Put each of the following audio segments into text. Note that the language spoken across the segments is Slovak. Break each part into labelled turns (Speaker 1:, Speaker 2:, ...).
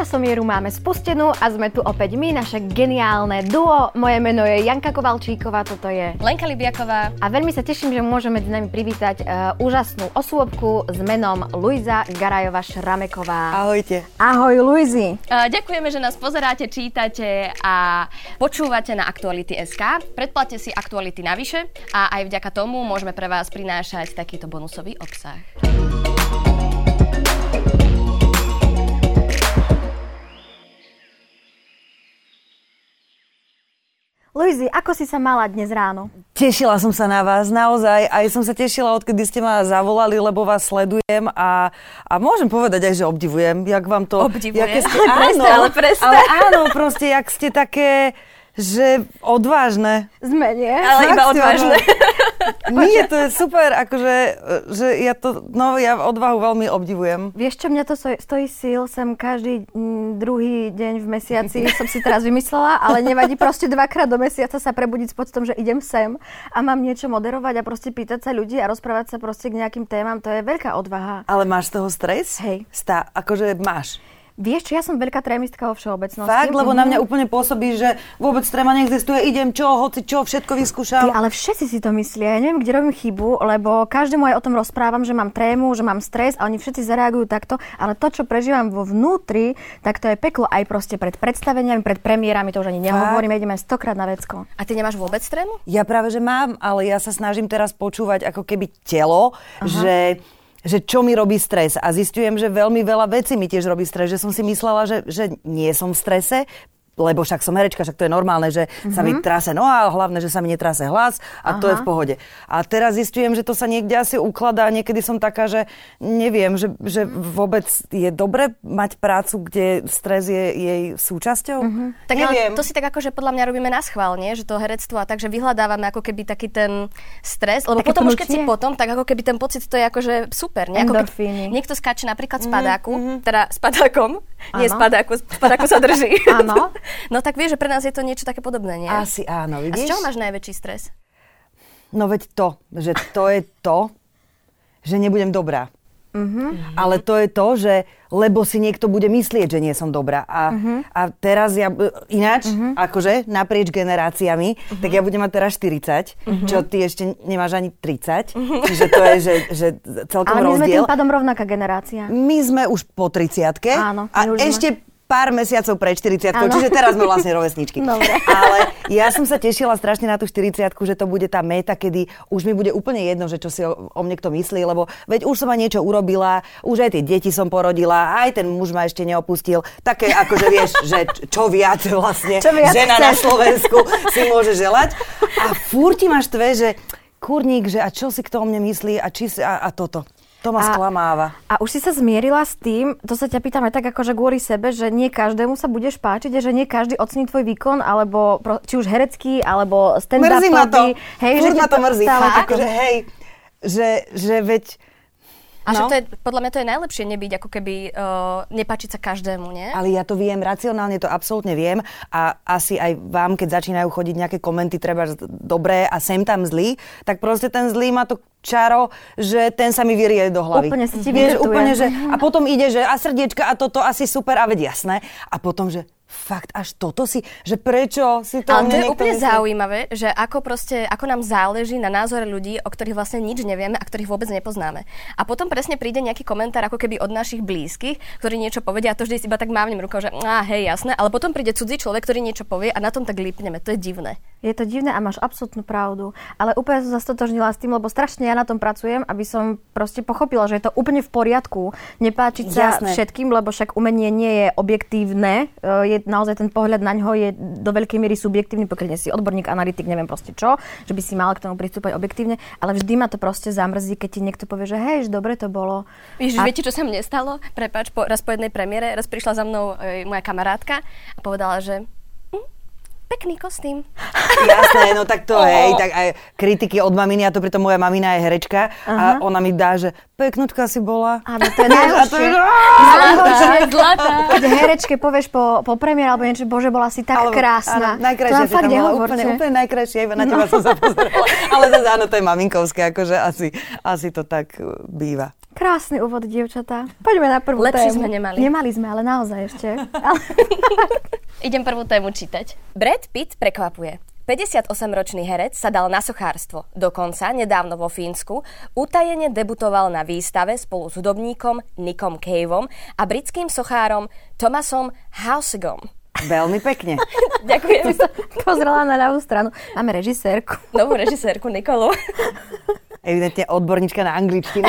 Speaker 1: časomieru máme spustenú a sme tu opäť my, naše geniálne duo. Moje meno je Janka Kovalčíková, toto je
Speaker 2: Lenka Libiaková.
Speaker 1: A veľmi sa teším, že môžeme medzi nami privítať uh, úžasnú osôbku s menom Luisa Garajova Šrameková.
Speaker 3: Ahojte.
Speaker 1: Ahoj Luizi.
Speaker 2: Uh, ďakujeme, že nás pozeráte, čítate a počúvate na Aktuality SK. Predplatte si Aktuality navyše a aj vďaka tomu môžeme pre vás prinášať takýto bonusový obsah.
Speaker 1: Luizi, ako si sa mala dnes ráno?
Speaker 3: Tešila som sa na vás, naozaj. Aj som sa tešila, odkedy ste ma zavolali, lebo vás sledujem a, a môžem povedať aj, že obdivujem, jak vám to...
Speaker 2: Obdivujem,
Speaker 3: ste,
Speaker 2: ale presne, ale presne.
Speaker 3: Ale áno, proste, jak ste také že odvážne.
Speaker 1: Sme, nie?
Speaker 2: Ale Fakt, iba odvážne.
Speaker 3: Nie, to je super, akože, že ja to, no ja odvahu veľmi obdivujem.
Speaker 1: Vieš čo, mňa to stojí síl, sem každý druhý deň v mesiaci, som si teraz vymyslela, ale nevadí proste dvakrát do mesiaca sa prebudiť s pocitom, že idem sem a mám niečo moderovať a proste pýtať sa ľudí a rozprávať sa proste k nejakým témam, to je veľká odvaha.
Speaker 3: Ale máš z toho stres?
Speaker 1: Hej.
Speaker 3: Stá, akože máš.
Speaker 1: Vieš, ja som veľká trémistka vo všeobecnosti.
Speaker 3: Fakt, lebo na mňa mhm. úplne pôsobí, že vôbec tréma neexistuje, idem čo, hoci čo, všetko vyskúšam.
Speaker 1: Ty, ale všetci si to myslia. Ja neviem, kde robím chybu, lebo každému aj o tom rozprávam, že mám trému, že mám stres a oni všetci zareagujú takto, ale to, čo prežívam vo vnútri, tak to je peklo aj proste pred predstaveniami, pred premiérami, to už ani nehovorím, ideme stokrát na vecko.
Speaker 2: A ty nemáš vôbec trému?
Speaker 3: Ja práve, že mám, ale ja sa snažím teraz počúvať ako keby telo, Aha. že že čo mi robí stres. A zistujem, že veľmi veľa vecí mi tiež robí stres. Že som si myslela, že, že nie som v strese, lebo však som herečka, však to je normálne, že mm-hmm. sa mi mhm. trase noha, hlavne, že sa mi netrase hlas a Aha. to je v pohode. A teraz zistujem, že to sa niekde asi ukladá, niekedy som taká, že neviem, že, že vôbec je dobre mať prácu, kde stres je jej súčasťou. Mm-hmm.
Speaker 2: Tak neviem. to si tak akože podľa mňa robíme na schvál, nie? že to herectvo a tak, že vyhľadávame ako keby taký ten stres, lebo Také potom už keď si potom, tak ako keby ten pocit to je akože super. Nie? Ako niekto skáče napríklad mm-hmm. spadáku, mm-hmm. teda spadákom, nie spadáku, spadáku sa drží.
Speaker 1: Áno.
Speaker 2: No tak vieš, že pre nás je to niečo také podobné, nie?
Speaker 3: Asi áno, vidíš?
Speaker 2: A z čoho máš najväčší stres?
Speaker 3: No veď to, že to je to, že nebudem dobrá. Uh-huh. Ale to je to, že lebo si niekto bude myslieť, že nie som dobrá. A, uh-huh. a teraz ja, ináč, uh-huh. akože naprieč generáciami, uh-huh. tak ja budem mať teraz 40, uh-huh. čo ty ešte nemáš ani 30. Uh-huh. Čiže to je, že, že celkom
Speaker 1: Ale my
Speaker 3: rozdiel.
Speaker 1: sme tým pádom rovnaká generácia.
Speaker 3: My sme už po 30
Speaker 1: Áno.
Speaker 3: A ešte pár mesiacov pred 40 čiže teraz sme vlastne rovesničky.
Speaker 1: Dobre.
Speaker 3: Ale ja som sa tešila strašne na tú 40 že to bude tá meta, kedy už mi bude úplne jedno, že čo si o, o mne kto myslí, lebo veď už som aj niečo urobila, už aj tie deti som porodila, aj ten muž ma ešte neopustil. Také akože vieš, že čo viac vlastne čo viac žena chceš? na Slovensku si môže želať. A furt ti máš tve, že kurník, že a čo si kto o mne myslí a, či si, a, a toto. To ma sklamáva.
Speaker 1: A už si sa zmierila s tým, to sa ťa pýtam aj tak akože kvôli sebe, že nie každému sa budeš páčiť a že nie každý ocení tvoj výkon, alebo či už herecký, alebo stand-upový.
Speaker 3: Mrzí ma to. Hej, Furt že ma to mrzí. Fakt, akože hej, že, že veď
Speaker 2: a no. to je, podľa mňa to je najlepšie nebyť ako keby uh, nepáčiť sa každému, nie?
Speaker 3: Ale ja to viem, racionálne to absolútne viem a asi aj vám, keď začínajú chodiť nejaké komenty, treba dobré a sem tam zlý, tak proste ten zlý má to čaro, že ten sa mi vyrie do hlavy.
Speaker 1: Úplne sa ti Vieš,
Speaker 3: úplne, že, a potom ide, že a srdiečka a toto asi super a veď jasné. A potom, že fakt až toto si, že prečo si to
Speaker 2: Ale to je
Speaker 3: úplne
Speaker 2: myslí? zaujímavé, že ako proste, ako nám záleží na názore ľudí, o ktorých vlastne nič nevieme a ktorých vôbec nepoznáme. A potom presne príde nejaký komentár ako keby od našich blízkych, ktorí niečo povedia a to vždy iba tak mávnem rukou, že á, hej, jasné, ale potom príde cudzí človek, ktorý niečo povie a na tom tak lípneme. To je divné.
Speaker 1: Je to divné a máš absolútnu pravdu. Ale úplne som sa stotožnila s tým, lebo strašne ja na tom pracujem, aby som proste pochopila, že je to úplne v poriadku. Nepáčiť sa Jasné. všetkým, lebo však umenie nie je objektívne. Je naozaj ten pohľad na ňo je do veľkej miery subjektívny, pokiaľ si odborník, analytik, neviem proste čo, že by si mal k tomu pristúpať objektívne, ale vždy ma to proste zamrzí, keď ti niekto povie, že hej, že dobre to bolo.
Speaker 2: Víš, a... viete, čo sa mne stalo? Prepač, po, raz po jednej premiére, raz prišla za mnou e, moja kamarátka a povedala, že pekný kostým.
Speaker 3: Jasné, no tak to oh. hej, tak aj kritiky od maminy, a to pritom moja mamina je herečka uh-huh. a ona mi dá, že peknutka si bola.
Speaker 1: Áno, to je najhoršie.
Speaker 2: Zlatá, zlatá.
Speaker 1: Keď herečke povieš po, po premiére alebo niečo, bože, bola si tak Alebo, krásna.
Speaker 3: Áno, najkrajšia to fakt úplne, úplne najkrajšia, iba na teba no. som sa pozerala. Ale zase áno, to je maminkovské, akože asi, asi to tak býva.
Speaker 1: Krásny úvod, dievčatá. Poďme na prvú
Speaker 2: Lepší
Speaker 1: tému.
Speaker 2: sme nemali.
Speaker 1: Nemali sme, ale naozaj ešte. Ale...
Speaker 2: Idem prvú tému čítať. Brad Pitt prekvapuje. 58-ročný herec sa dal na sochárstvo. Dokonca nedávno vo Fínsku utajene debutoval na výstave spolu s hudobníkom Nickom Caveom a britským sochárom Thomasom Hausigom.
Speaker 3: Veľmi pekne.
Speaker 2: Ďakujem.
Speaker 1: Pozrela na ľavú stranu. Máme režisérku.
Speaker 2: Novú režisérku Nikolu.
Speaker 3: Evidentne odborníčka na angličtinu.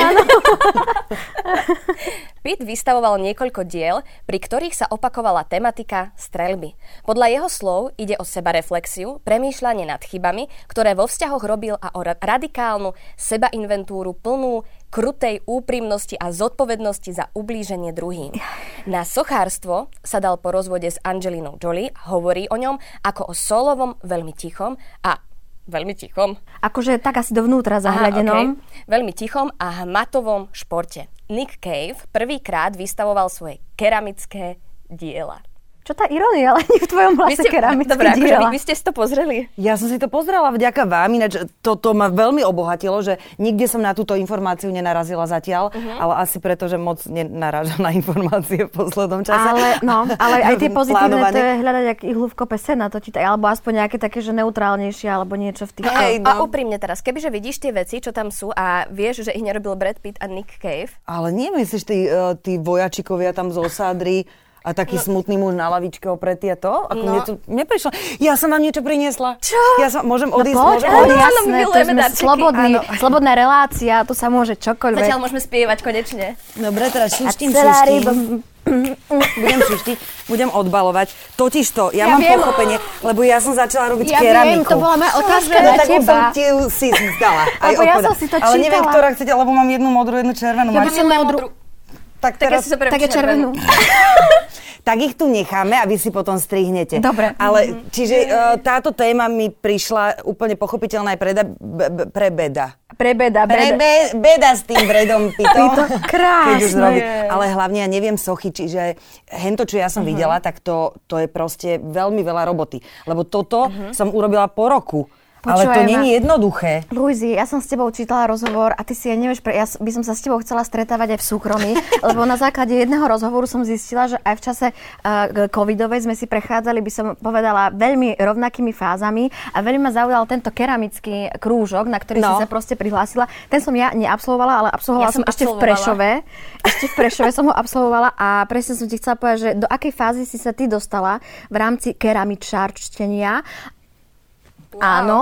Speaker 2: Pitt vystavoval niekoľko diel, pri ktorých sa opakovala tematika streľby. Podľa jeho slov ide o sebareflexiu, premýšľanie nad chybami, ktoré vo vzťahoch robil a o radikálnu sebainventúru plnú krutej úprimnosti a zodpovednosti za ublíženie druhým. Na sochárstvo sa dal po rozvode s Angelinou Jolie, hovorí o ňom ako o solovom, veľmi tichom a veľmi tichom.
Speaker 1: Akože tak asi dovnútra zahľadenom.
Speaker 2: okay. Veľmi tichom a hmatovom športe. Nick Cave prvýkrát vystavoval svoje keramické diela.
Speaker 1: Čo tá ironia, ale nie v tvojom hlase keramické
Speaker 2: Dobre,
Speaker 1: akože
Speaker 2: vy, vy ste si to pozreli?
Speaker 3: Ja som si to pozrela vďaka vám, ináč toto ma veľmi obohatilo, že nikde som na túto informáciu nenarazila zatiaľ, uh-huh. ale asi preto, že moc nenarážam na informácie v poslednom čase.
Speaker 1: Ale, no, ale aj tie pozitívne, to je hľadať ak ihlu v kope sena, to čítaj, alebo aspoň nejaké také, že neutrálnejšie, alebo niečo v tých...
Speaker 2: Hey, no. A úprimne teraz, kebyže vidíš tie veci, čo tam sú a vieš, že ich nerobil Brad Pitt a Nick Cave.
Speaker 3: Ale nie myslíš, tí, uh, tí vojačikovia tam z osádry, a taký no. smutný muž na lavičke opretý a to? Ako no. mne to neprišlo. Ja som vám niečo priniesla.
Speaker 1: Čo?
Speaker 3: Ja som, môžem no odísť?
Speaker 1: No poď, môžem odísť? Jasné, to sme slobodný, slobodná relácia, tu sa môže čokoľvek.
Speaker 2: Zatiaľ môžeme spievať konečne.
Speaker 3: Dobre, teraz šuštím, šuštím. budem šuštiť, budem odbalovať. Totiž to, ja, ja mám viem. pochopenie, lebo ja som začala robiť
Speaker 1: ja
Speaker 3: keramiku.
Speaker 1: Viem, to bola moja otázka na
Speaker 3: teba. som ti ju si zdala.
Speaker 1: Lebo ja som si to čítala.
Speaker 3: Ale neviem, ktorá chcete, lebo mám jednu modrú, jednu červenú.
Speaker 1: Ja mám modrú.
Speaker 2: Tak, teraz, tak, ja si
Speaker 1: tak je červenú.
Speaker 3: tak ich tu necháme a vy si potom strihnete.
Speaker 1: Dobre.
Speaker 3: Ale, čiže uh, táto téma mi prišla úplne pochopiteľná aj pre, da, b, pre beda.
Speaker 1: Pre beda,
Speaker 3: Pre be, beda s tým Bredom Pittom.
Speaker 1: to krásne.
Speaker 3: Ale hlavne ja neviem sochy, čiže hento, čo ja som uh-huh. videla, tak to, to je proste veľmi veľa roboty. Lebo toto uh-huh. som urobila po roku. Počúvaj Ale to není jednoduché.
Speaker 1: Luizi, ja som s tebou čítala rozhovor a ty si aj nevieš, pre, ja by som sa s tebou chcela stretávať aj v súkromí, lebo na základe jedného rozhovoru som zistila, že aj v čase uh, covidovej sme si prechádzali, by som povedala, veľmi rovnakými fázami a veľmi ma zaujal tento keramický krúžok, na ktorý no. si sa proste prihlásila. Ten som ja neabsolvovala, ale absolvovala ja som, som ešte v Prešove. Ešte v Prešove som ho absolvovala a presne som ti chcela povedať, že do akej fázy si sa ty dostala v rámci keramičárčtenia
Speaker 2: Wow.
Speaker 1: Áno.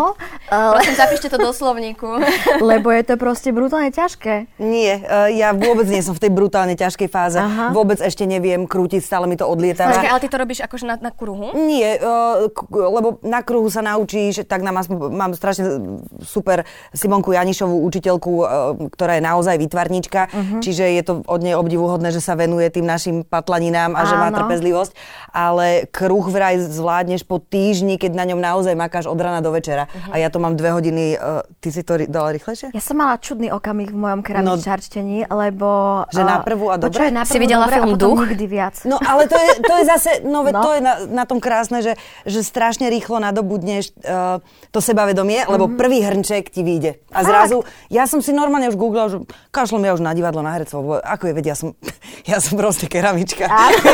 Speaker 2: Prosím, zapíšte to do slovníku.
Speaker 1: Lebo je to proste brutálne ťažké.
Speaker 3: Nie, e, ja vôbec nie som v tej brutálne ťažkej fáze. Aha. Vôbec ešte neviem krútiť, stále mi to odlieta.
Speaker 2: Počkej, ale ty to robíš akože na, na kruhu?
Speaker 3: Nie, e, lebo na kruhu sa naučíš, tak nám, mám strašne super Simonku Janišovú, učiteľku, e, ktorá je naozaj vytvarníčka, uh-huh. čiže je to od nej obdivuhodné, že sa venuje tým našim patlaninám a Áno. že má trpezlivosť. Ale kruh vraj zvládneš po týždni, keď na ňom naozaj makáš od rana do večera. Uh-huh. A ja to mám dve hodiny. Uh, ty si to dala rýchlejšie?
Speaker 1: Ja som mala čudný okamih v mojom keramičárčtení, no, lebo...
Speaker 3: Že na prvú a dobre?
Speaker 1: na prvú si videla dobre, film Duch? nikdy viac.
Speaker 3: No ale to je, to je zase, no, no. to je na, na tom krásne, že, že strašne rýchlo nadobudneš uh, to sebavedomie, uh-huh. lebo mhm. prvý hrnček ti vyjde. A zrazu, ja som si normálne už googlila, že kašlom ja už na divadlo, na herectvo, ako je, veď ja som, ja som proste keramička.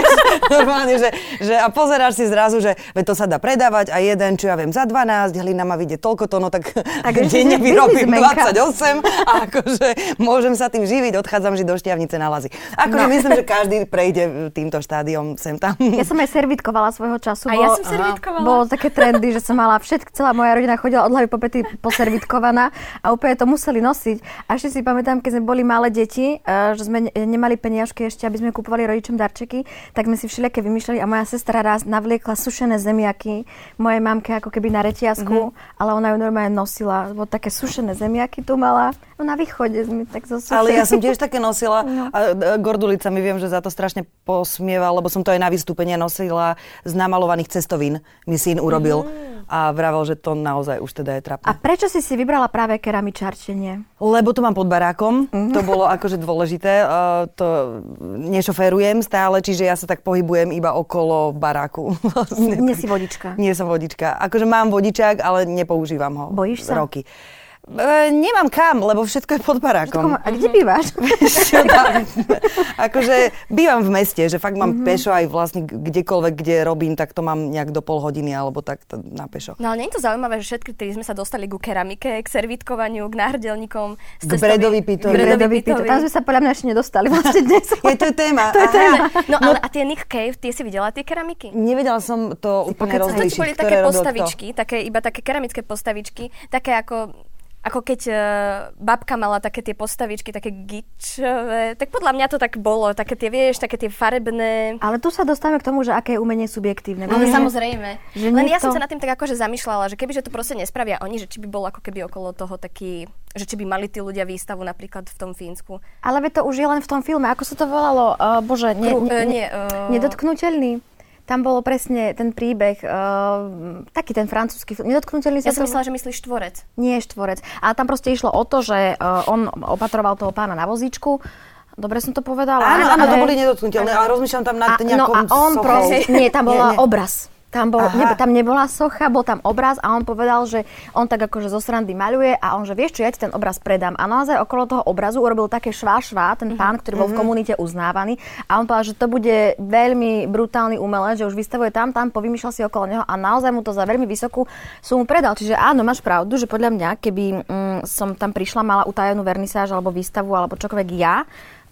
Speaker 3: normálne, že, že a pozeráš si zrazu, že to sa dá predávať a jeden, čo ja viem, za 12, hlina má vidieť toľko to, no tak, tak denne vyrobím 28 a akože môžem sa tým živiť, odchádzam žiť do šťavnice na lazy. Akože no. myslím, že každý prejde týmto štádiom sem tam.
Speaker 1: Ja som aj servitkovala svojho času.
Speaker 2: A ja som servitkovala.
Speaker 1: Bolo také trendy, že som mala všetko, celá moja rodina chodila od hlavy po pety poservitkovaná a úplne to museli nosiť. A ešte si pamätám, keď sme boli malé deti, eh, že sme nemali peniažky ešte, aby sme kupovali rodičom darčeky, tak sme si všelijaké vymýšľali a moja sestra raz navliekla sušené zemiaky mojej mamke ako keby na reťazku mm-hmm. ale ona ju normálne nosila, lebo také sušené zemiaky tu mala. No na východe sme tak zosušili.
Speaker 3: Ale ja som tiež také nosila no. a Gordulica mi viem, že za to strašne posmieval, lebo som to aj na vystúpenie nosila z namalovaných cestovín. Mi syn urobil mm. A vravel, že to naozaj už teda je trapné.
Speaker 1: A prečo si si vybrala práve keramičarčenie?
Speaker 3: Lebo to mám pod barákom. Mm. To bolo akože dôležité. Uh, to nešoférujem stále, čiže ja sa tak pohybujem iba okolo baráku.
Speaker 1: Vlastne. Nie si vodička.
Speaker 3: Nie som vodička. Akože mám vodičák, ale nepoužívam ho.
Speaker 1: Bojíš sa?
Speaker 3: Roky. E, nemám kam, lebo všetko je pod barákom.
Speaker 1: A kde bývaš?
Speaker 3: akože bývam v meste, že fakt mám mm-hmm. pešo aj vlastne kdekoľvek, kde robím, tak to mám nejak do pol hodiny alebo tak to na pešo.
Speaker 2: No ale nie je to zaujímavé, že všetky tí sme sa dostali ku keramike, k servítkovaniu, k náhrdelníkom.
Speaker 3: K bredovi pitovi.
Speaker 1: Bredovi pitovi. Tam sme sa podľa mňa ešte nedostali vlastne dnes.
Speaker 3: je to téma.
Speaker 1: to je téma.
Speaker 2: No, no, ale a tie Nick Cave, tie si videla tie keramiky?
Speaker 3: Nevedela som to úplne rozlíšiť. To boli
Speaker 2: také postavičky, také, iba také keramické postavičky, také ako ako keď uh, babka mala také tie postavičky, také gičové, tak podľa mňa to tak bolo, také tie, vieš, také tie farebné.
Speaker 1: Ale tu sa dostávame k tomu, že aké je umenie subjektívne.
Speaker 2: Ale samozrejme. Že Len niekto... ja som sa nad tým tak akože zamýšľala, že keby že to proste nespravia oni, že či by bol ako keby okolo toho taký, že či by mali tí ľudia výstavu napríklad v tom Fínsku.
Speaker 1: Ale to už je len v tom filme. Ako sa to volalo? Uh, bože, ne, ne, ne, nie, uh... nedotknutelný? Tam bolo presne ten príbeh, uh, taký ten francúzsky film. Nedotknutelný
Speaker 2: Ja som myslela, že myslíš štvorec.
Speaker 1: Nie štvorec. Ale tam proste išlo o to, že uh, on opatroval toho pána na vozíčku Dobre som to povedala.
Speaker 3: Áno, áno, to boli nedotknutelné, ale rozmýšľam tam nad nejakom No a
Speaker 1: on proste, nie, tam bola nie, nie. obraz. Tam, bol, ne, tam nebola socha, bol tam obraz a on povedal, že on tak akože zo srandy maľuje a on, že vieš čo, ja ti ten obraz predám. A naozaj okolo toho obrazu urobil také švá švá, ten pán, ktorý bol v mhm. komunite uznávaný. A on povedal, že to bude veľmi brutálny umelec, že už vystavuje tam, tam, povymýšľal si okolo neho a naozaj mu to za veľmi vysokú sumu predal. Čiže áno, máš pravdu, že podľa mňa, keby mm, som tam prišla, mala utajenú vernisáž alebo výstavu alebo čokoľvek ja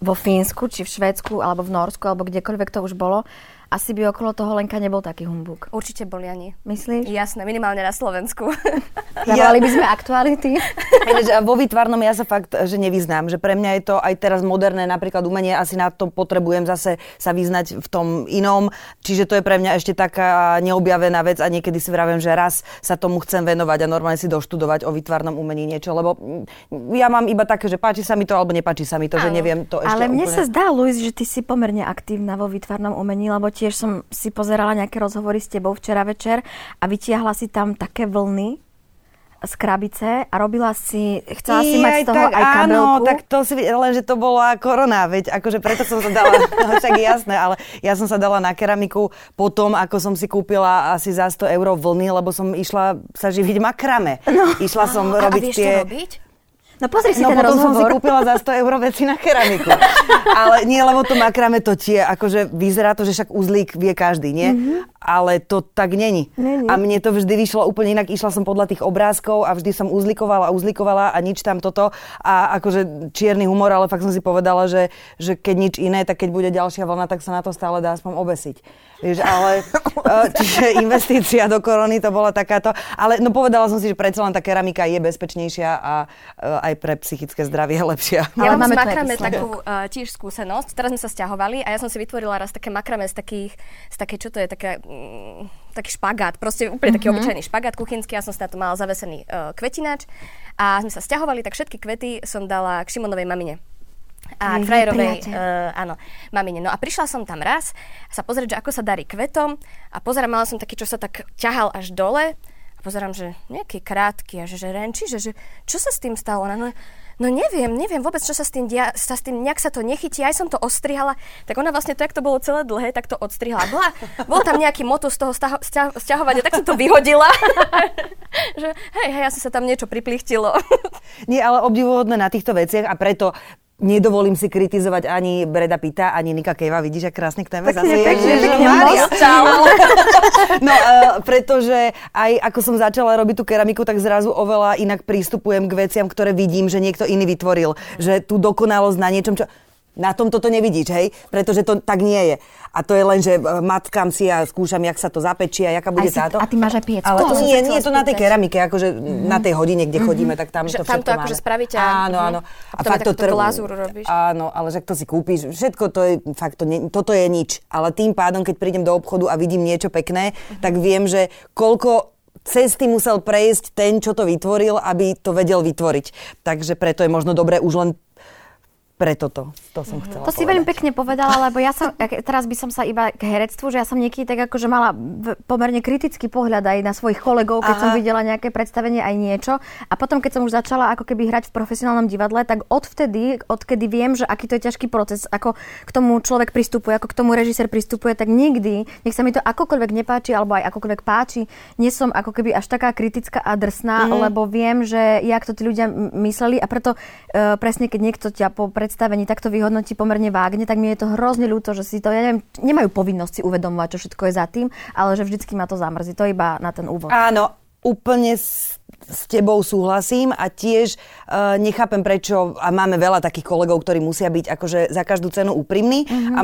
Speaker 1: vo Fínsku, či v Švédsku, alebo v Norsku, alebo kdekoľvek to už bolo, asi by okolo toho Lenka nebol taký humbuk.
Speaker 2: Určite boli ani.
Speaker 1: Myslíš?
Speaker 2: Jasné, minimálne na Slovensku.
Speaker 1: Zavolali by sme aktuality.
Speaker 3: vo výtvarnom ja sa fakt, že nevyznám, že pre mňa je to aj teraz moderné, napríklad umenie, asi na to potrebujem zase sa vyznať v tom inom, čiže to je pre mňa ešte taká neobjavená vec a niekedy si vravím, že raz sa tomu chcem venovať a normálne si doštudovať o výtvarnom umení niečo, lebo ja mám iba také, že páči sa mi to alebo nepáči sa mi to, Áno. že neviem to ešte
Speaker 1: Ale mne
Speaker 3: úplne...
Speaker 1: sa zdá, Luis, že ty si pomerne aktívna vo výtvarnom umení, lebo tiež som si pozerala nejaké rozhovory s tebou včera večer a vytiahla si tam také vlny z krabice a robila si, chcela I, si mať z toho tak, aj kabelku.
Speaker 3: Áno, tak to si, len že to bola korona, veď akože preto som sa dala, však jasné, ale ja som sa dala na keramiku potom, ako som si kúpila asi za 100 eur vlny, lebo som išla sa živiť makrame. No. Išla som a, robiť
Speaker 2: a vieš
Speaker 3: tie...
Speaker 2: To robiť?
Speaker 1: No pozri si
Speaker 3: no,
Speaker 1: ten
Speaker 3: potom
Speaker 1: rozhovor.
Speaker 3: som si kúpila za 100 eur veci na keramiku. Ale nie, lebo to makrame to tie, akože vyzerá to, že však uzlík vie každý, nie? Mm-hmm. Ale to tak není. není. A mne to vždy vyšlo úplne inak. Išla som podľa tých obrázkov a vždy som uzlikovala uzlikovala a nič tam toto. A akože čierny humor, ale fakt som si povedala, že, že keď nič iné, tak keď bude ďalšia vlna, tak sa na to stále dá aspoň obesiť. Vieš, ale eh, čiže investícia do korony to bola takáto. Ale no povedala som si, že predsa len tá keramika je bezpečnejšia a uh, aj pre psychické zdravie lepšia.
Speaker 2: Ja mám s makrame takú uh, tiež skúsenosť. Teraz sme sa stiahovali a ja som si vytvorila raz také makrame z takých, z také, čo to je, také, mm, taký špagát, proste úplne taký mm-hmm. obyčajný špagát kuchynský. Ja som si na to mala zavesený uh, kvetinač a sme sa stiahovali, tak všetky kvety som dala k Šimonovej mamine a k frajerovej, uh, áno, mamine. No a prišla som tam raz sa pozrieť, že ako sa darí kvetom a pozerám, mala som taký, čo sa tak ťahal až dole pozerám, že nejaký krátky a že, že renčí, že, že čo sa s tým stalo? No, no neviem, neviem vôbec, čo sa s tým dia, sa s tým, nejak sa to nechytí, aj som to ostrihala, tak ona vlastne to, jak to bolo celé dlhé, tak to odstrihala. Bola, bol tam nejaký motus z toho staho, stiahovania, tak som to vyhodila. že hej, hej, asi sa tam niečo priplichtilo.
Speaker 3: Nie, ale obdivuhodné na týchto veciach a preto Nedovolím si kritizovať ani Breda Pita, ani Nika Keva. Vidíš, ak krásne k téme
Speaker 1: zase je.
Speaker 3: No, uh, pretože aj ako som začala robiť tú keramiku, tak zrazu oveľa inak prístupujem k veciam, ktoré vidím, že niekto iný vytvoril. Že tú dokonalosť na niečom, čo na tom toto nevidíš, hej? Pretože to tak nie je. A to je len, že e, matkám si a skúšam, jak sa to zapečí a jaká bude
Speaker 1: si,
Speaker 3: táto.
Speaker 1: A ty máš aj piecku.
Speaker 3: Ale to nie, nie je to na tej keramike, akože mm-hmm. na tej hodine, kde mm-hmm. chodíme, tak tam že to
Speaker 2: všetko
Speaker 3: Tam to
Speaker 2: máme. akože spravíte.
Speaker 3: Áno, áno.
Speaker 2: A, a fakt to trvá. robíš.
Speaker 3: Áno, ale že to si kúpiš, všetko to je, fakt to nie, toto je nič. Ale tým pádom, keď prídem do obchodu a vidím niečo pekné, mm-hmm. tak viem, že koľko cesty musel prejsť ten, čo to vytvoril, aby to vedel vytvoriť. Takže preto je možno dobré už len preto to, to som chcela
Speaker 1: To
Speaker 3: povedať.
Speaker 1: si veľmi pekne povedala, lebo ja som, teraz by som sa iba k herectvu, že ja som niekedy tak akože mala pomerne kritický pohľad aj na svojich kolegov, keď Aha. som videla nejaké predstavenie aj niečo. A potom, keď som už začala ako keby hrať v profesionálnom divadle, tak odvtedy, odkedy viem, že aký to je ťažký proces, ako k tomu človek pristupuje, ako k tomu režisér pristupuje, tak nikdy, nech sa mi to akokoľvek nepáči, alebo aj akokoľvek páči, nie som ako keby až taká kritická a drsná, mm. lebo viem, že jak to tí ľudia mysleli a preto uh, presne keď niekto ťa po predstavení takto vyhodnotí pomerne vágne, tak mi je to hrozne ľúto, že si to, ja neviem, nemajú povinnosť si uvedomovať, čo všetko je za tým, ale že vždycky ma to zamrzí. To iba na ten úvod.
Speaker 3: Áno, úplne s, s tebou súhlasím a tiež uh, nechápem prečo, a máme veľa takých kolegov, ktorí musia byť akože za každú cenu úprimní mm-hmm. a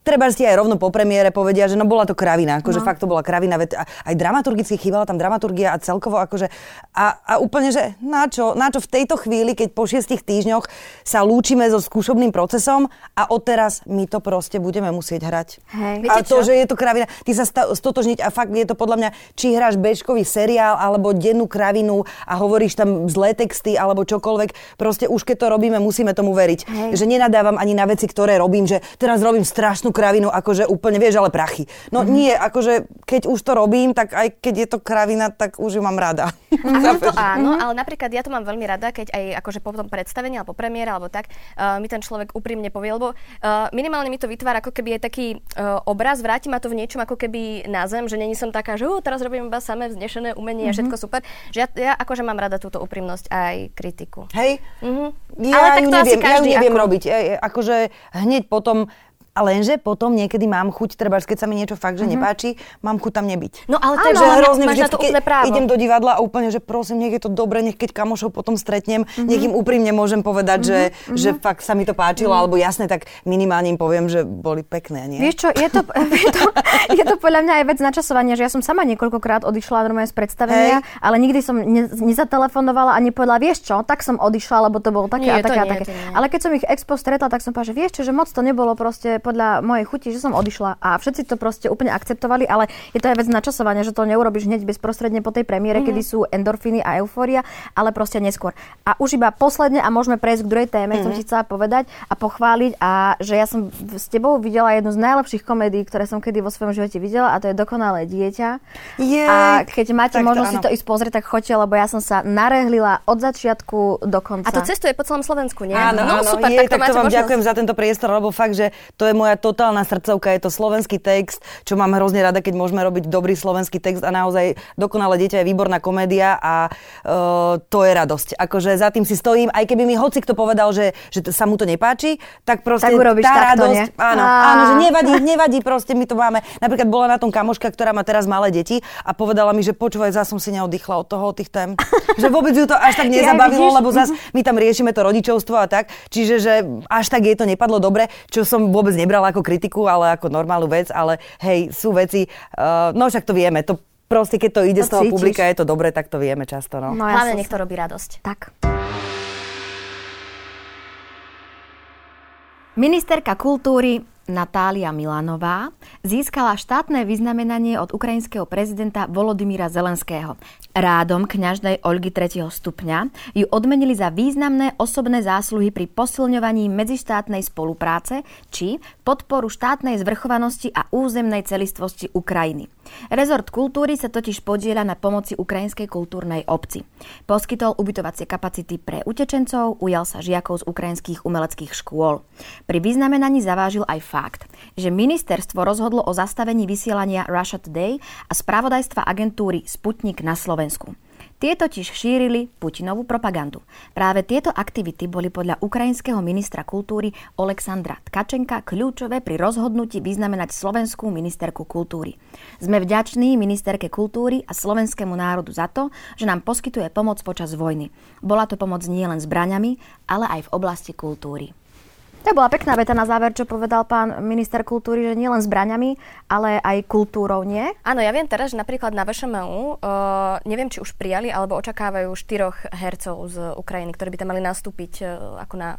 Speaker 3: treba si aj rovno po premiére povedia, že no bola to kravina, akože no. fakt to bola kravina, veď aj dramaturgicky chýbala tam dramaturgia a celkovo akože a, a úplne, že na čo, na čo v tejto chvíli, keď po šiestich týždňoch sa lúčime so skúšobným procesom a odteraz my to proste budeme musieť hrať.
Speaker 1: Hej.
Speaker 3: A to, že je to kravina, ty sa stotožniť a fakt je to podľa mňa, či hráš bežkový seriál alebo dennú kravinu a hovoríš tam zlé texty alebo čokoľvek, proste už keď to robíme, musíme tomu veriť. Hej. Že nenadávam ani na veci, ktoré robím, že teraz robím strašnú tú kravinu akože úplne, vieš, ale prachy. No mm-hmm. nie, akože keď už to robím, tak aj keď je to kravina, tak už ju mám rada.
Speaker 2: Mm-hmm. to áno, ale napríklad ja to mám veľmi rada, keď aj akože po tom predstavení alebo premiére alebo tak, uh, mi ten človek úprimne povie, lebo uh, minimálne mi to vytvára ako keby je taký uh, obraz, vráti ma to v niečom ako keby na zem, že není som taká, že uh, teraz robím iba samé vznešené umenie mm-hmm. a všetko super. Že ja, ja akože mám rada túto úprimnosť aj kritiku.
Speaker 3: Hej? Mm-hmm. Ja ale tak to neviem, asi každý ja neviem ako... robiť. Ja, akože hneď potom a lenže potom niekedy mám chuť, treba keď sa mi niečo fakt, že mm-hmm. nepáči, mám chuť tam nebyť.
Speaker 2: No ale to je hrozne
Speaker 3: máš na to úplne právo. idem do divadla a úplne, že prosím, nech je to dobre, nech keď kamošov potom stretnem, mm-hmm. nech im úprimne môžem povedať, mm-hmm. že, že fakt sa mi to páčilo, mm-hmm. alebo jasne, tak minimálne im poviem, že boli pekné, nie?
Speaker 1: Vieš čo, je to, je to, je to podľa mňa aj vec načasovania, že ja som sama niekoľkokrát odišla normálne z predstavenia, Hej. ale nikdy som ne, nezatelefonovala ani povedala, vieš čo, tak som odišla, lebo to bolo také nie, a také a také. Ale keď som ich expo stretla, tak som povedala, že vieš čo, že moc to nebolo proste podľa mojej chuti, že som odišla a všetci to proste úplne akceptovali, ale je to aj vec načasovania, že to neurobiš hneď bezprostredne po tej premiére, mm-hmm. kedy sú endorfíny a eufória, ale proste neskôr. A už iba posledne a môžeme prejsť k druhej téme, mm-hmm. som ti chcela povedať a pochváliť a že ja som s tebou videla jednu z najlepších komédií, ktoré som kedy vo svojom živote videla a to je Dokonalé dieťa.
Speaker 3: Jej,
Speaker 1: a keď máte možnosť si to ísť pozrieť, tak choďte, lebo ja som sa narehlila od začiatku do konca.
Speaker 2: A to cestuje po celom Slovensku, nie?
Speaker 3: Áno, no, áno, super, je, tak to, tak to vám možnosť. ďakujem za tento priestor, lebo fakt, že to je moja totálna srdcovka, je to slovenský text, čo mám hrozne rada, keď môžeme robiť dobrý slovenský text a naozaj dokonale dieťa je výborná komédia a uh, to je radosť. Akože za tým si stojím, aj keby mi hoci kto povedal, že, že sa mu to nepáči, tak proste
Speaker 1: tak tá takto, radosť, nie?
Speaker 3: áno, áno, že nevadí, nevadí, proste my to máme. Napríklad bola na tom kamoška, ktorá má teraz malé deti a povedala mi, že počúvaj, zase som si neoddychla od toho, od tých tém. že vôbec ju to až tak nezabavilo, ja, lebo zase my tam riešime to rodičovstvo a tak. Čiže, že až tak jej to nepadlo dobre, čo som vôbec nebrala ako kritiku, ale ako normálnu vec, ale hej, sú veci, uh, no však to vieme, to proste keď to ide to z toho cítiš. publika, je to dobre, tak to vieme často. No,
Speaker 2: no Hlavne nech to robí radosť.
Speaker 1: Tak. Ministerka kultúry Natália Milanová získala štátne vyznamenanie od ukrajinského prezidenta Volodymyra Zelenského. Rádom kňažnej Olgy 3. stupňa ju odmenili za významné osobné zásluhy pri posilňovaní medzištátnej spolupráce či podporu štátnej zvrchovanosti a územnej celistvosti Ukrajiny. Rezort kultúry sa totiž podieľa na pomoci ukrajinskej kultúrnej obci. Poskytol ubytovacie kapacity pre utečencov, ujal sa žiakov z ukrajinských umeleckých škôl. Pri vyznamenaní zavážil aj fakt, že ministerstvo rozhodlo o zastavení vysielania Russia Today a spravodajstva agentúry Sputnik na Slovensku. Tie totiž šírili Putinovú propagandu. Práve tieto aktivity boli podľa ukrajinského ministra kultúry Oleksandra Tkačenka kľúčové pri rozhodnutí vyznamenať slovenskú ministerku kultúry. Sme vďační ministerke kultúry a slovenskému národu za to, že nám poskytuje pomoc počas vojny. Bola to pomoc nielen zbraňami, ale aj v oblasti kultúry. To bola pekná veta na záver, čo povedal pán minister kultúry, že nielen zbraňami, ale aj kultúrou, nie?
Speaker 2: Áno, ja viem teraz, že napríklad na VŠMU, uh, neviem, či už prijali, alebo očakávajú štyroch hercov z Ukrajiny, ktorí by tam mali nastúpiť uh, ako na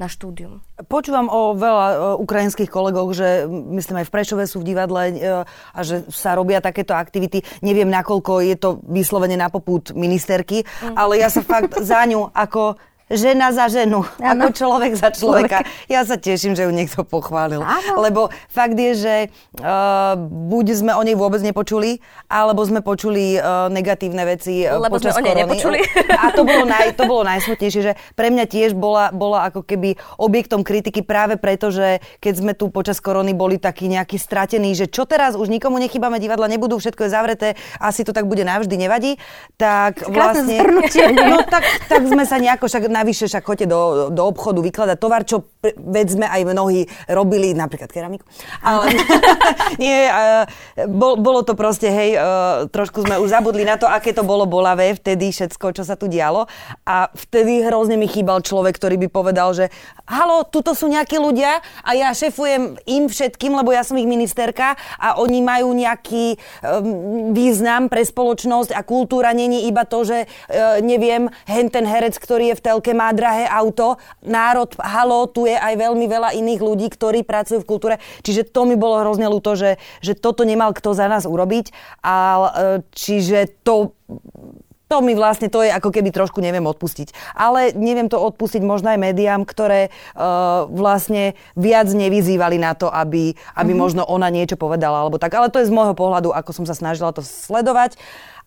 Speaker 2: na štúdium.
Speaker 3: Počúvam o veľa o ukrajinských kolegoch, že myslím aj v Prešove sú v divadle e, a že sa robia takéto aktivity. Neviem, nakoľko je to vyslovene na popút ministerky, mm. ale ja sa fakt za ňu ako žena za ženu, ano. ako človek za človeka. Človek. Ja sa teším, že ju niekto pochválil. Ano. Lebo fakt je, že uh, buď sme o nej vôbec nepočuli, alebo sme počuli uh, negatívne veci uh,
Speaker 2: Lebo
Speaker 3: počas
Speaker 2: sme o nej nepočuli.
Speaker 3: A to bolo, naj, to bolo najsmutnejšie, že pre mňa tiež bola, bola ako keby objektom kritiky práve preto, že keď sme tu počas korony boli takí nejakí stratení, že čo teraz, už nikomu nechybáme, divadla nebudú, všetko je zavreté, asi to tak bude navždy, nevadí. Tak vlastne... No tak, tak sme sa nejako však navyše však chodte do, do obchodu vykladať tovar, čo veď sme aj mnohí robili, napríklad keramiku. Ale nie, uh, bol, bolo to proste, hej, uh, trošku sme už zabudli na to, aké to bolo bolavé vtedy všetko, čo sa tu dialo. A vtedy hrozne mi chýbal človek, ktorý by povedal, že halo, tuto sú nejakí ľudia a ja šefujem im všetkým, lebo ja som ich ministerka a oni majú nejaký um, význam pre spoločnosť a kultúra není iba to, že uh, neviem, hen ten herec, ktorý je v telke, má drahé auto. Národ, halo, tu je aj veľmi veľa iných ľudí, ktorí pracujú v kultúre. Čiže to mi bolo hrozne ľúto, že, že toto nemal kto za nás urobiť. A, e, čiže to to mi vlastne, to je ako keby trošku neviem odpustiť. Ale neviem to odpustiť možno aj médiám, ktoré uh, vlastne viac nevyzývali na to, aby, aby mm-hmm. možno ona niečo povedala alebo tak. Ale to je z môjho pohľadu, ako som sa snažila to sledovať.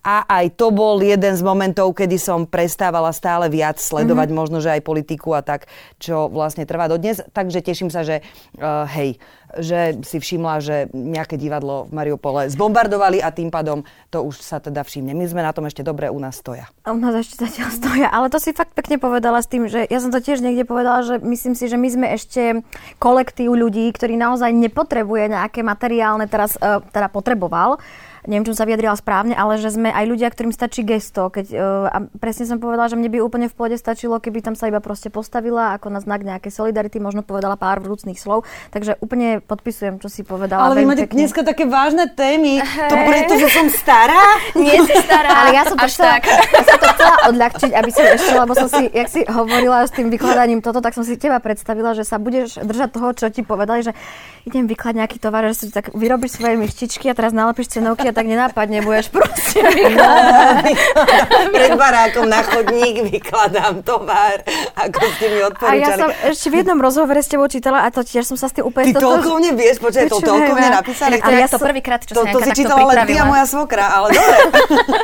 Speaker 3: A aj to bol jeden z momentov, kedy som prestávala stále viac sledovať mm-hmm. možno, že aj politiku a tak, čo vlastne trvá dodnes. Takže teším sa, že uh, hej, že si všimla, že nejaké divadlo v Mariupole zbombardovali a tým pádom to už sa teda všimne. My sme na tom ešte dobre, u nás stoja.
Speaker 1: A u nás ešte zatiaľ stoja, ale to si fakt pekne povedala s tým, že ja som to tiež niekde povedala, že myslím si, že my sme ešte kolektív ľudí, ktorý naozaj nepotrebuje nejaké materiálne, teraz uh, teda potreboval, neviem, čo sa vyjadrila správne, ale že sme aj ľudia, ktorým stačí gesto. Keď, uh, a presne som povedala, že mne by úplne v pôde stačilo, keby tam sa iba proste postavila ako na znak nejakej solidarity, možno povedala pár vrúcných slov. Takže úplne podpisujem, čo si povedala.
Speaker 3: Ale vy máte pekne. dneska také vážne témy. Hey. To preto, že som stará?
Speaker 2: Nie si stará.
Speaker 1: ale ja som to, chcela, ja som to chcela odľahčiť, aby som ešte, lebo som si, jak si hovorila s tým vykladaním toto, tak som si teba predstavila, že sa budeš držať toho, čo ti povedali, že idem vykladať nejaký tovar, že si tak vyrobíš svoje myštičky a teraz nalepíš cenovky a tak nenápadne budeš proste.
Speaker 3: Pred barákom na chodník vykladám tovar, ako ste mi odporúčali.
Speaker 1: A ja som ešte v jednom rozhovore s tebou čítala a to tiež som sa s tým úplne...
Speaker 3: Ty toľko mne vieš, počkaj, to toľko mne napísali.
Speaker 2: Ale ja to prvýkrát, čo
Speaker 3: to, to si čítala len ty a moja svokra, ale dobre.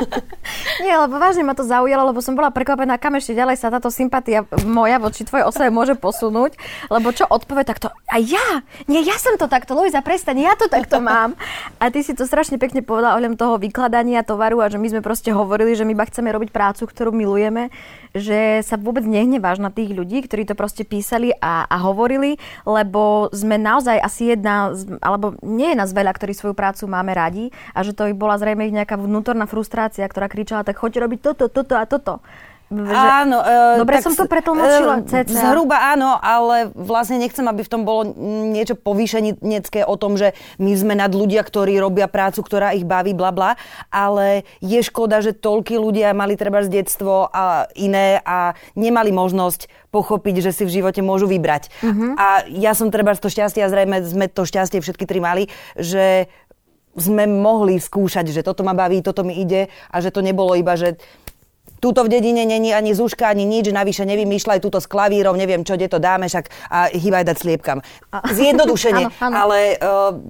Speaker 1: Nie, lebo vážne ma to zaujalo, lebo som bola prekvapená, kam ešte ďalej sa táto sympatia moja voči tvojej osobe môže posunúť, lebo čo odpoveď, tak to a ja, nie, ja som to takto, Luisa, prestaň, ja to takto mám. A ty si to strašne pekne povedala ohľadom toho vykladania tovaru a že my sme proste hovorili, že my iba chceme robiť prácu, ktorú milujeme, že sa vôbec nehneváš na tých ľudí, ktorí to proste písali a, a hovorili, lebo sme naozaj asi jedna, alebo nie je nás veľa, ktorí svoju prácu máme radi a že to ich bola zrejme ich nejaká vnútorná frustrácia, ktorá kričala, tak choď robiť toto, toto a toto.
Speaker 3: Že... Áno.
Speaker 1: Uh, Dobre som to pretlmočila. Uh,
Speaker 3: zhruba áno, ale vlastne nechcem, aby v tom bolo niečo povýšenecké o tom, že my sme nad ľudia, ktorí robia prácu, ktorá ich baví, bla bla, ale je škoda, že toľkí ľudia mali treba z detstvo a iné a nemali možnosť pochopiť, že si v živote môžu vybrať. Uh-huh. A ja som treba to šťastie a zrejme sme to šťastie všetky tri mali, že sme mohli skúšať, že toto ma baví, toto mi ide a že to nebolo iba, že Túto v dedine není ani zúška, ani nič, navyše nevymýšľaj túto s klavírom, neviem čo, kde to dáme, však a hýbaj dať sliepkam. Zjednodušene, ale uh,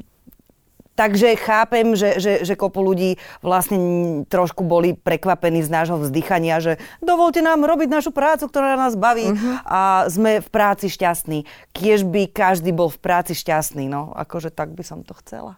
Speaker 3: Takže chápem, že, že, že kopu ľudí vlastne trošku boli prekvapení z nášho vzdychania, že dovolte nám robiť našu prácu, ktorá nás baví uh-huh. a sme v práci šťastní. Kiež by každý bol v práci šťastný, no akože tak by som to chcela.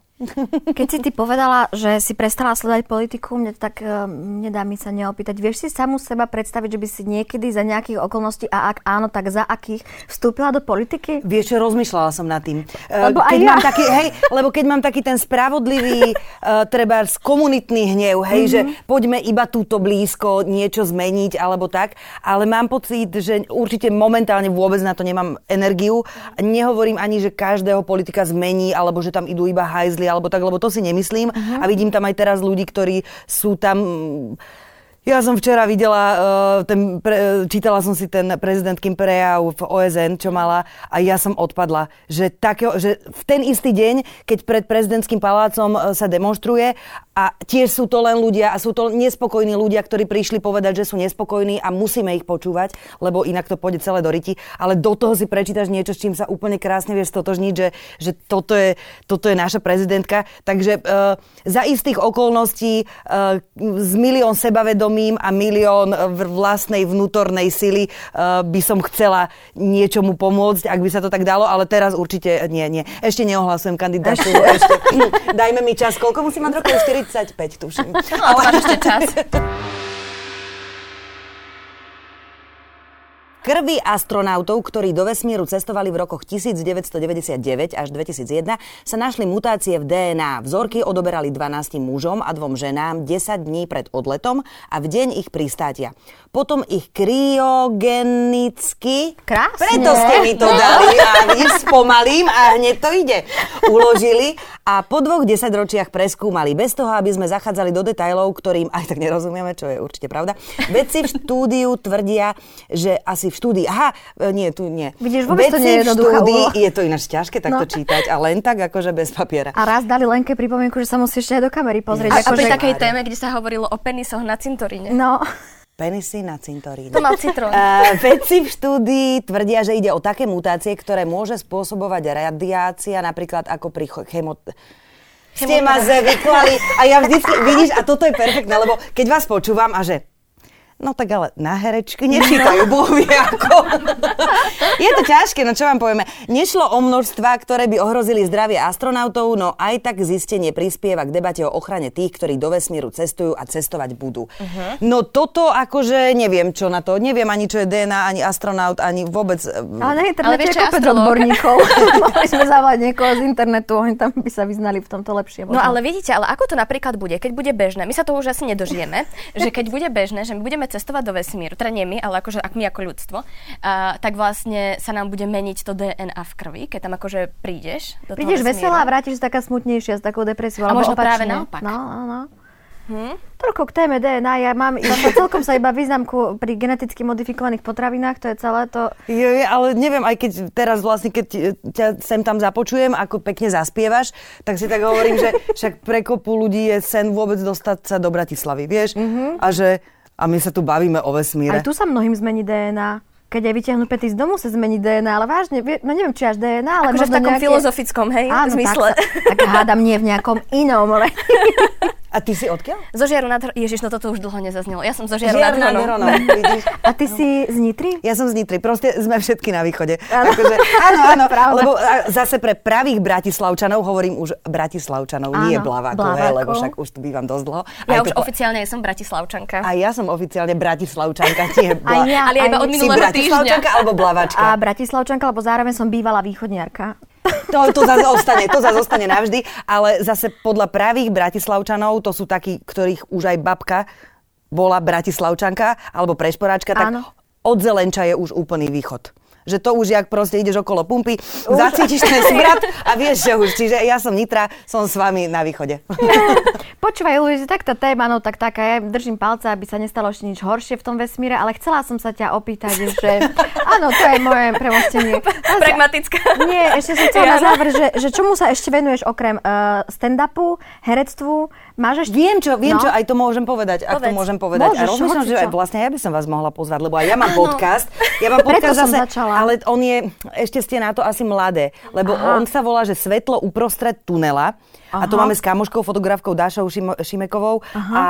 Speaker 1: Keď si ty povedala, že si prestala sledovať politiku, mne tak uh, nedá mi sa neopýtať. Vieš si samú seba predstaviť, že by si niekedy za nejakých okolností, a ak áno, tak za akých, vstúpila do politiky?
Speaker 3: Vieš rozmýšľala som nad tým. Eh, lebo keď ja. mám taký, hej, lebo keď mám taký ten spravodlivý, uh, treba komunitný hnev, hej, mm-hmm. že poďme iba túto blízko niečo zmeniť, alebo tak, ale mám pocit, že určite momentálne vôbec na to nemám energiu. Nehovorím ani, že každého politika zmení, alebo že tam idú iba hajzli alebo tak, lebo to si nemyslím. Uh-huh. A vidím tam aj teraz ľudí, ktorí sú tam Ja som včera videla, uh, ten pre, čítala som si ten prezidentským prejav v OSN, čo mala a ja som odpadla, že, takého, že v ten istý deň, keď pred prezidentským palácom uh, sa demonstruje a tiež sú to len ľudia a sú to nespokojní ľudia, ktorí prišli povedať, že sú nespokojní a musíme ich počúvať, lebo inak to pôjde celé do riti, ale do toho si prečítaš niečo, s čím sa úplne krásne vieš stotožniť, že, že toto, je, toto je naša prezidentka. Takže uh, za istých okolností uh, z milión sebavedomí sebavedomím a milión vlastnej vnútornej sily uh, by som chcela niečomu pomôcť, ak by sa to tak dalo, ale teraz určite nie, nie. Ešte neohlasujem kandidatúru. Ešte. Dajme mi čas. Koľko musím mať rokov? 45, tuším.
Speaker 2: No, ale máš ešte čas.
Speaker 3: Krvi astronautov, ktorí do vesmíru cestovali v rokoch 1999 až 2001, sa našli mutácie v DNA. Vzorky odoberali 12 mužom a dvom ženám 10 dní pred odletom a v deň ich pristátia. Potom ich kryogenicky...
Speaker 1: Krásne.
Speaker 3: Preto ste mi to dali a spomalím a hneď to ide. Uložili a po dvoch desaťročiach preskúmali, bez toho, aby sme zachádzali do detajlov, ktorým aj tak nerozumieme, čo je určite pravda. Vedci v štúdiu tvrdia, že asi v štúdii. Aha, e, nie, tu nie.
Speaker 1: Vidíš, vôbec Veci to nie je
Speaker 3: štúdii, je to ináč ťažké takto no. čítať a len tak, akože bez papiera.
Speaker 1: A raz dali Lenke pripomienku, že sa musí ešte aj do kamery pozrieť.
Speaker 2: A, a pri takej téme, kde sa hovorilo o penisoch na cintoríne.
Speaker 1: No.
Speaker 3: Penisy na cintoríne.
Speaker 2: To mal citrón.
Speaker 3: Uh, vedci v štúdii tvrdia, že ide o také mutácie, ktoré môže spôsobovať radiácia, napríklad ako pri chemo ste ma zvyklali a ja vždycky, vidíš, a toto je perfektné, lebo keď vás počúvam a že No tak ale na herečky nečítajú, Boh vie ako. je to ťažké, no čo vám povieme. Nešlo o množstva, ktoré by ohrozili zdravie astronautov, no aj tak zistenie prispieva k debate o ochrane tých, ktorí do vesmíru cestujú a cestovať budú. Uh-huh. No toto akože neviem čo na to. Neviem ani čo je DNA, ani astronaut, ani vôbec...
Speaker 1: Eh, ale na internete je kopec odborníkov. Mohli sme zavolať niekoho z internetu, oni tam by sa vyznali v tomto lepšie.
Speaker 2: No ale vidíte, ale ako to napríklad bude, keď bude bežné? My sa to už asi nedožijeme, že keď bude bežné, že my budeme cestovať do vesmíru, teda nie my, ale akože ak my ako ľudstvo, uh, tak vlastne sa nám bude meniť to DNA v krvi, keď tam akože prídeš do
Speaker 1: Prídeš
Speaker 2: toho
Speaker 1: veselá a vrátiš taká smutnejšia s takou depresiou.
Speaker 2: A možno opačne. práve naopak.
Speaker 1: No, no, no. Hm? Toľko k téme DNA. Ja mám iba celkom sa iba významku pri geneticky modifikovaných potravinách, to je celé to...
Speaker 3: Je, ale neviem, aj keď teraz vlastne, keď ťa sem tam započujem, ako pekne zaspievaš, tak si tak hovorím, že však pre kopu ľudí je sen vôbec dostať sa do Bratislavy, vieš? Mm-hmm. A že a my sa tu bavíme o vesmíre.
Speaker 1: Aj tu sa mnohým zmení DNA keď aj vyťahnú pety z domu, sa zmení DNA, ale vážne, no neviem, či až DNA, ale
Speaker 2: akože možno v takom nejaké... filozofickom, hej, Áno, zmysle.
Speaker 1: Tak, tak hádam nie v nejakom inom, ale...
Speaker 3: A ty si odkiaľ?
Speaker 2: Zo Žiaru nad Hronom. Ježiš, no toto už dlho nezaznelo. Ja som zo Žiaru, Žiaru nad Hronom.
Speaker 1: A ty si z Nitry?
Speaker 3: Ja som z Nitry. Proste sme všetky na východe. Áno, akože, áno, áno lebo zase pre pravých Bratislavčanov, hovorím už Bratislavčanov, áno, nie Blavákov, lebo však už tu bývam dosť dlho.
Speaker 2: Ja už po... oficiálne som Bratislavčanka.
Speaker 3: A ja som oficiálne Bratislavčanka, nie
Speaker 2: Bla... ja, ale ja iba od minulého týždňa.
Speaker 3: alebo Blavačka?
Speaker 1: A Bratislavčanka, lebo zároveň som bývala východniarka.
Speaker 3: To, to zase ostane, to zase ostane navždy, ale zase podľa pravých Bratislavčanov, to sú takí, ktorých už aj babka bola Bratislavčanka alebo prešporáčka, tak Áno. od Zelenča je už úplný východ že to už jak proste ideš okolo pumpy, už. zacítiš ten smrad a vieš, že už. Čiže ja som Nitra, som s vami na východe.
Speaker 1: Počúvaj, Luis, tak tá téma, no tak taká, ja držím palce, aby sa nestalo ešte nič horšie v tom vesmíre, ale chcela som sa ťa opýtať, že áno, to je moje premostenie.
Speaker 2: Pragmatická.
Speaker 1: Nie, ešte som chcela na záver, že, že čomu sa ešte venuješ okrem uh, stand-upu, herectvu, Máš ešte...
Speaker 3: Viem čo, viem no. čo, aj to môžem povedať, Povedz. ak to môžem povedať. Môžeš, a rozmýšľam, že aj vlastne ja by som vás mohla pozvať, lebo aj ja mám podcast. Ja mám podcast zase, ale on je, ešte ste na to asi mladé, lebo Aha. on sa volá, že Svetlo uprostred tunela. Aha. A to máme s kamoškou, fotografkou Dášou Šimekovou. Aha. A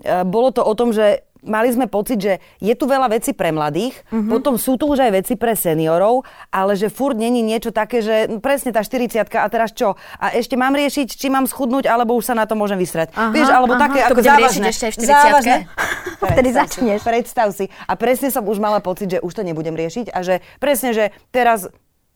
Speaker 3: e, bolo to o tom, že mali sme pocit, že je tu veľa vecí pre mladých, uh-huh. potom sú tu už aj veci pre seniorov, ale že furt není niečo také, že presne tá 40 a teraz čo? A ešte mám riešiť, či mám schudnúť, alebo už sa na to môžem vysrať. Aha, Vieš, alebo aha. také ako závažné.
Speaker 2: ešte aj v 40 závažné.
Speaker 1: Vtedy začneš.
Speaker 3: Predstav si. A presne som už mala pocit, že už to nebudem riešiť a že presne, že teraz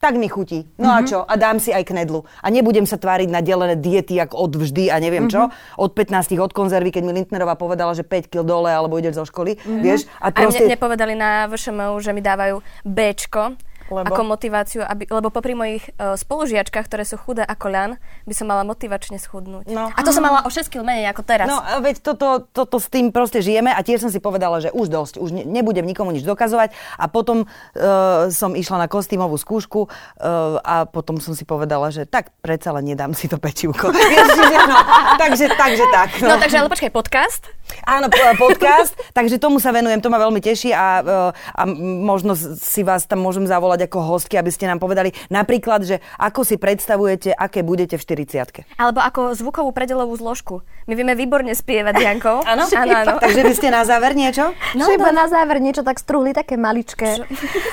Speaker 3: tak mi chutí. No mm-hmm. a mhm. čo? A dám si aj knedlu. A nebudem sa tváriť na delené diety, ako od vždy a neviem mm-hmm. čo. Mhm. Od 15 od konzervy, keď mi Lindnerová povedala, že 5 kg dole, alebo ideš zo školy, mm-hmm. vieš.
Speaker 2: A, proste... a mne nepovedali na VŠMU, že mi dávajú Bčko, Lebo? Ako motiváciu, aby, lebo popri mojich uh, spolužiačkách, ktoré sú chudé ako ľan, by som mala motivačne schudnúť. No. A to som mala o 6 kg menej ako teraz.
Speaker 3: No, veď toto, toto s tým proste žijeme a tiež som si povedala, že už dosť, už ne, nebudem nikomu nič dokazovať a potom uh, som išla na kostýmovú skúšku uh, a potom som si povedala, že tak predsa len nedám si to pečivko. no, takže, takže tak.
Speaker 2: No. no takže ale počkaj, podcast?
Speaker 3: Áno, podcast, takže tomu sa venujem, to ma veľmi teší a, a možno si vás tam môžem zavolať ako hostky, aby ste nám povedali napríklad, že ako si predstavujete, aké budete v 40
Speaker 2: Alebo ako zvukovú predelovú zložku. My vieme výborne spievať, Janko.
Speaker 3: Áno, áno, Takže by ste na záver niečo?
Speaker 1: No, no, na záver niečo tak strúhli, také maličké.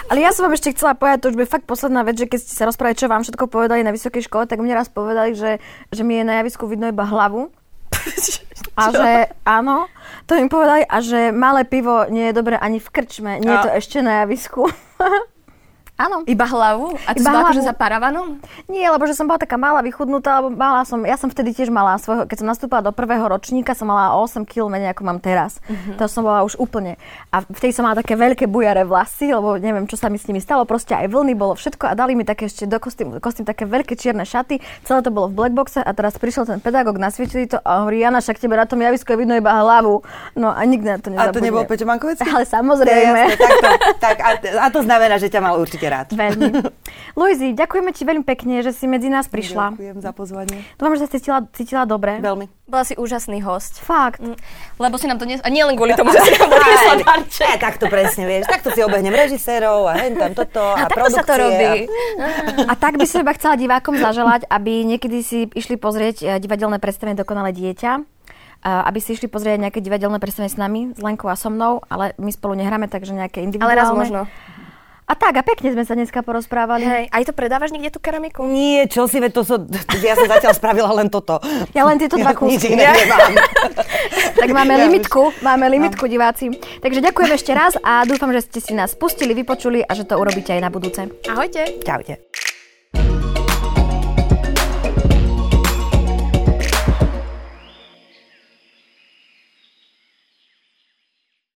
Speaker 1: Ale ja som vám ešte chcela povedať, to už by fakt posledná vec, že keď ste sa rozprávali, čo vám všetko povedali na vysokej škole, tak mne raz povedali, že, že mi je na javisku vidno iba hlavu. A že áno, to im povedali a že malé pivo nie je dobré ani v krčme. Nie je to ešte na javisku. Áno.
Speaker 2: Iba hlavu? A to Iba akože za paravanom?
Speaker 1: Nie, lebo že som bola taká malá, vychudnutá, lebo mala som, ja som vtedy tiež mala svojho, keď som nastúpila do prvého ročníka, som mala 8 kg menej ako mám teraz. Uh-huh. To som bola už úplne. A vtedy som mala také veľké bujare vlasy, lebo neviem, čo sa mi s nimi stalo, proste aj vlny bolo všetko a dali mi také ešte do kostým, kostým také veľké čierne šaty. Celé to bolo v blackboxe a teraz prišiel ten pedagóg, nasvietili to a hovorí, Jana, však tebe na tom javisku je vidno iba hlavu. No a nikdy na to nezabudne.
Speaker 3: A to nebol Peťo Mankovec?
Speaker 1: Ale samozrejme. Ja, jasne,
Speaker 3: tak, to, tak a, a, to znamená, že ťa mal určite rád.
Speaker 1: Veľmi. Luizi, ďakujeme ti veľmi pekne, že si medzi nás prišla.
Speaker 3: Ďakujem za pozvanie.
Speaker 1: Dúfam, že sa cítila, cítila dobre.
Speaker 3: Veľmi.
Speaker 2: Bola si úžasný host.
Speaker 1: Fakt. Mm,
Speaker 2: lebo si nám to dnes... A nie len kvôli tomu, že si nám doniesla darček.
Speaker 3: Ja, takto presne, vieš. Takto si obehnem režisérov a hen tam toto a, a
Speaker 2: takto sa to robí.
Speaker 1: A... a tak by som iba chcela divákom zaželať, aby niekedy si išli pozrieť eh, divadelné predstavenie Dokonalé dieťa aby si išli pozrieť nejaké divadelné predstavenie s nami, s Lenkou a so mnou, ale my spolu nehráme, takže nejaké individuálne.
Speaker 2: Ale raz možno.
Speaker 1: A tak, a pekne sme sa dneska porozprávali.
Speaker 2: Hej, aj to predávaš niekde tú keramiku?
Speaker 3: Nie, čo si, to so, ja som zatiaľ spravila len toto.
Speaker 1: Ja len tieto dva kúsky. Ja, tak máme ja limitku, máme limitku diváci. Takže ďakujem ešte raz a dúfam, že ste si nás pustili, vypočuli a že to urobíte aj na budúce.
Speaker 2: Ahojte.
Speaker 3: Čaute.